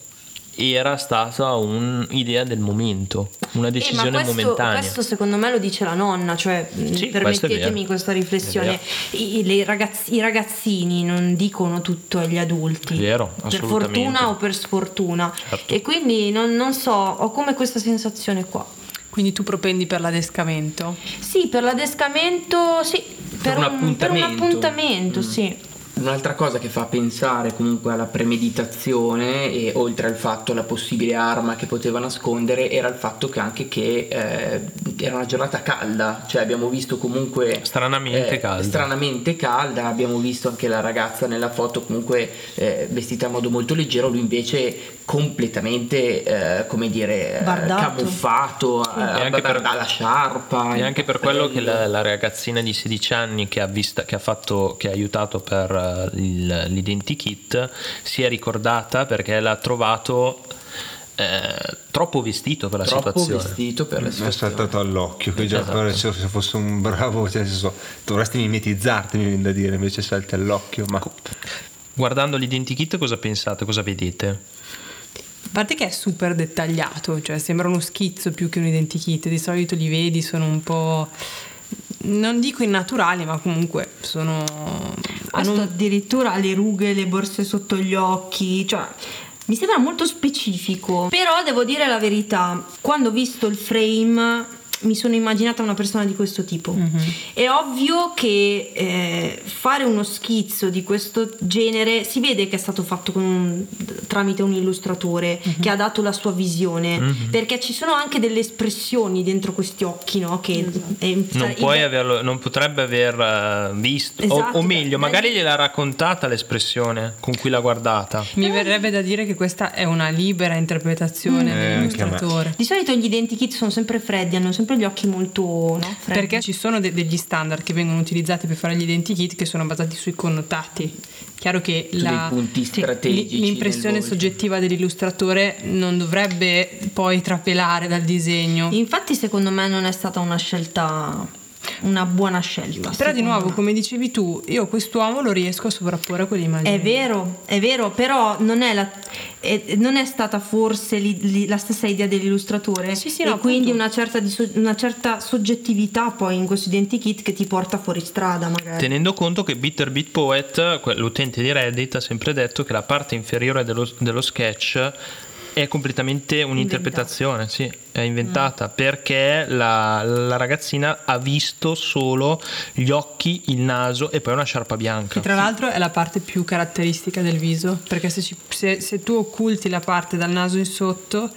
era stata un'idea del momento, una Eh, decisione ma questo, momentanea. questo secondo me lo dice la nonna, cioè Sì, è permettetemi questa riflessione. I, ragazzi- I ragazzini non dicono tutto agli adulti, vero, per fortuna o per sfortuna. Certo. E quindi non, non so, ho come questa sensazione qua. Quindi tu propendi per l'adescamento? Sì, per l'adescamento, sì, per, un un, per un appuntamento. appuntamento, sì. Un'altra cosa che fa pensare comunque alla premeditazione e oltre al fatto la possibile arma che poteva nascondere era il fatto che anche che eh, era una giornata calda, cioè abbiamo visto comunque Stranamente eh, calda. stranamente calda, abbiamo visto anche la ragazza nella foto comunque eh, vestita in modo molto leggero, lui invece completamente eh, come dire eh, Bardato. camuffato, eh, E anche per- dalla sciarpa. E anche per quello che la, la ragazzina di 16 anni che ha, vista, che ha, fatto, che ha aiutato per eh, il- l'identikit si è ricordata perché l'ha trovato eh, troppo vestito per la troppo situazione. vestito per la Mi è situazione. saltato all'occhio, che già Esatto. però se se fosse un bravo, cioè, senso, dovresti mimetizzarti, mi viene da dire, invece salti all'occhio, ma Guardando l'identikit cosa pensate, cosa vedete? A parte che è super dettagliato, cioè sembra uno schizzo più che un identikit. Di solito li vedi, sono un po'. Non dico innaturali, ma comunque sono. Questo un- addirittura le rughe, le borse sotto gli occhi, cioè mi sembra molto specifico. Però devo dire la verità, quando ho visto il frame mi sono immaginata una persona di questo tipo. È ovvio che eh, fare uno schizzo di questo genere si vede che è stato fatto con un- tramite un illustratore che ha dato la sua visione, perché ci sono anche delle espressioni dentro questi occhi, no? Che è- Non, il- puoi averlo, non potrebbe aver eh, visto, o- Esatto, o, meglio, beh, magari beh. gliel'ha raccontata l'espressione con cui l'ha guardata. Mi verrebbe da dire che questa è una libera interpretazione Eh, dell'illustratore. Di solito gli identikit sono sempre freddi, hanno sempre gli occhi molto no. Perché ci sono de- degli standard che vengono utilizzati per fare gli identikit che sono basati sui connotati. Chiaro che la- l'impressione soggettiva dell'illustratore non dovrebbe poi trapelare dal disegno. Infatti, secondo me, non è stata una scelta, una buona scelta. Però di nuovo, me. come dicevi tu, io quest'uomo lo riesco a sovrapporre a quell'immagine. È vero, è vero, però non è, la- è- non è stata forse li- li- la stessa idea dell'illustratore Sì, sì, e no, quindi appunto. una certa, una certa soggettività poi in questo identikit che ti porta fuori strada magari. Tenendo conto che Bitter Beat Poet, l'utente di Reddit, ha sempre detto che la parte inferiore dello, dello sketch è completamente un'interpretazione, sì, è inventata perché la, la ragazzina ha visto solo gli occhi, il naso e poi una sciarpa bianca. Che tra l'altro è la parte più caratteristica del viso, perché se, ci- se- se tu occulti la parte dal naso in sotto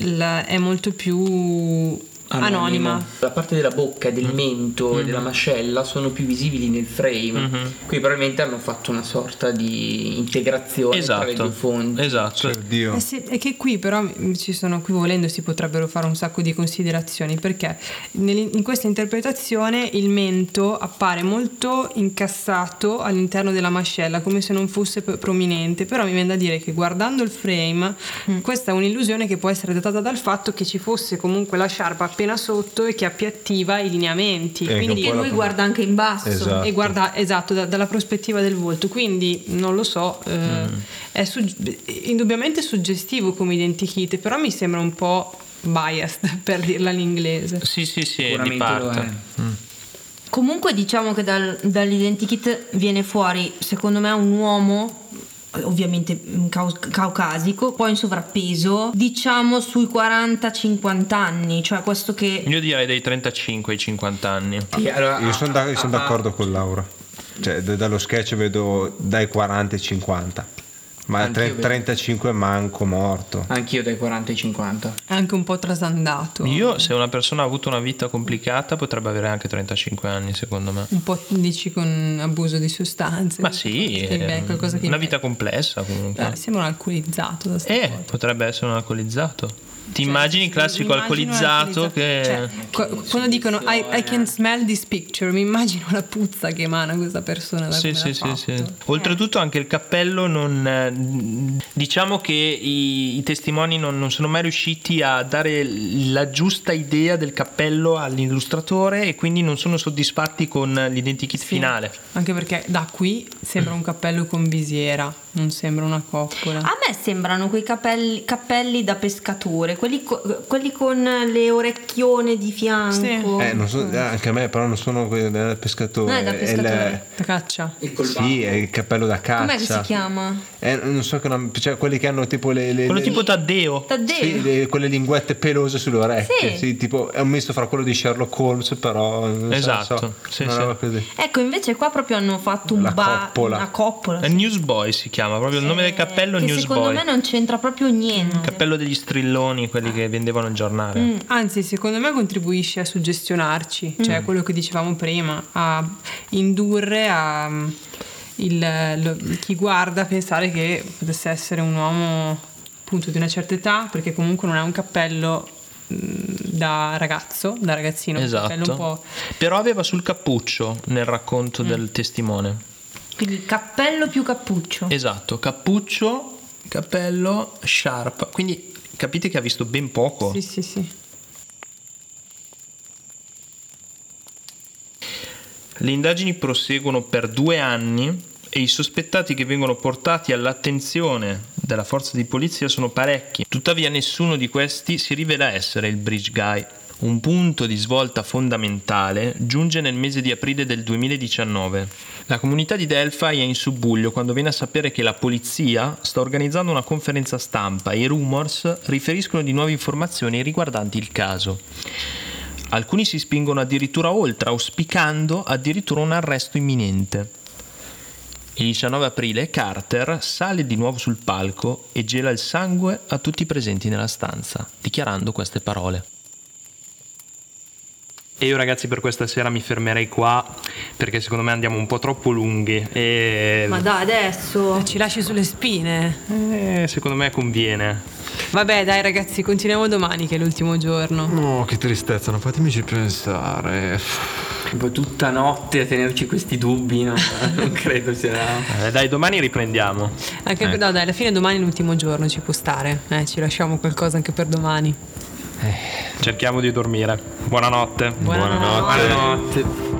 la- è molto più anonima. La parte della bocca, del Mm. mento Mm-hmm. e della mascella sono più visibili nel frame. Qui probabilmente hanno fatto una sorta di integrazione tra le due Esatto, fonti. esatto. oddio. Eh sì, è che qui però mm, ci sono, qui volendo si potrebbero fare un sacco di considerazioni perché in questa interpretazione il mento appare molto incassato all'interno della mascella come se non fosse prominente però mi viene da dire che guardando il frame questa è un'illusione che può essere dettata dal fatto che ci fosse comunque la sciarpa appena sotto e che appiattiva i lineamenti Eh, quindi che E lui la- guarda anche in basso. Esatto. e guarda esatto da- dalla prospettiva del volto quindi non lo so eh, è sugg- indubbiamente suggestivo come identikit però mi sembra un po' biased per dirla in inglese Sì, sì, sì, di parte. Mm. Comunque diciamo che dal, dall'identikit viene fuori, secondo me, un uomo ovviamente mm, cau- caucasico, poi in sovrappeso, diciamo sui 40-50 anni, cioè questo che Io direi dai 35 ai 50 anni. Sì, allora, Io sono, ah, da- sono ah, d'accordo con Laura. Cioè, d- dallo sketch vedo dai 40 ai 50. Ma Anch'io tre- vedo. 35 manco morto. Anch'io dai 40 ai 50. è anche un po' trasandato Io, se una persona ha avuto una vita complicata, potrebbe avere anche 35 anni, secondo me. un po' dici con abuso di sostanze Ma sì, è qualcosa che una vita complessa comunque. Eh, sembra un alcolizzato da Eh, foto. potrebbe essere un alcolizzato. Ti immagini il classico alcolizzato che... Cioè, qu- quando dicono I, I can smell this picture, mi immagino la puzza che emana questa persona da Sì, sì, sì, sì. Oltretutto anche il cappello non... eh, Diciamo che i, i testimoni non, non sono mai riusciti a dare la giusta idea del cappello all'illustratore e quindi non sono soddisfatti con l'identikit Sì, finale. Anche perché da qui sembra un cappello con visiera, non sembra una coppola. A me sembrano quei capelli, cappelli da pescatore, quelli, co- quelli con le orecchione di fianco. Sì. Eh, non so- eh, anche a me, però non sono quelli del pescatore. No, è da il- pescatore. Da caccia. sì, è il cappello da caccia. Com'è che si chiama? Eh, non so che nome- cioè quelli che hanno tipo le. le Quello le- tipo Taddeo. Taddeo. Sì, le- quelle linguette pelose sulle orecchie. Sì. Sì. tipo, è un misto fra quello di Sherlock Holmes, però. non so, Esatto, so, sì, sì. Ecco, invece qua proprio hanno fatto un La ba- coppola. una coppola. È Newsboy si chiama, proprio il nome del cappello che secondo Newsboy. me non c'entra proprio niente. Cappello degli strilloni, quelli che vendevano il giornale. Mm. Anzi, secondo me contribuisce a suggestionarci, cioè quello che dicevamo prima, a indurre a mm, il- lo- chi guarda a pensare che potesse essere un uomo appunto di una certa età, perché comunque non è un cappello mm, da ragazzo, da ragazzino, Esatto. po' Però aveva sul cappuccio nel racconto del testimone. Quindi cappello più cappuccio. Esatto, cappuccio, cappello, sciarpa. Quindi capite che ha visto ben poco. Sì, sì, sì. Le indagini proseguono per due anni e i sospettati che vengono portati all'attenzione della forza di polizia sono parecchi. Tuttavia nessuno di questi si rivela essere il Bridge Guy. Un punto di svolta fondamentale giunge nel mese di aprile del 2019. La comunità di Delphi è in subbuglio quando viene a sapere che la polizia sta organizzando una conferenza stampa e i rumors riferiscono di nuove informazioni riguardanti il caso. Alcuni si spingono addirittura oltre, auspicando addirittura un arresto imminente. Il 19 aprile Carter sale di nuovo sul palco e gela il sangue a tutti i presenti nella stanza, dichiarando queste parole. E io ragazzi per questa sera mi fermerei qua perché secondo me andiamo un po' troppo lunghi e Ma dai, adesso. Ci lasci sulle spine. eh, secondo me conviene. Vabbè, dai ragazzi, continuiamo domani che è l'ultimo giorno. No, che tristezza, non fatemici pensare. Poi tutta notte a tenerci questi dubbi, no? non credo sia... Eh, dai, domani riprendiamo. Anche per, no, dai, alla fine domani è l'ultimo giorno, ci può stare. Eh, ci lasciamo qualcosa anche per domani. Cerchiamo di dormire. Buonanotte. Buonanotte. Buonanotte.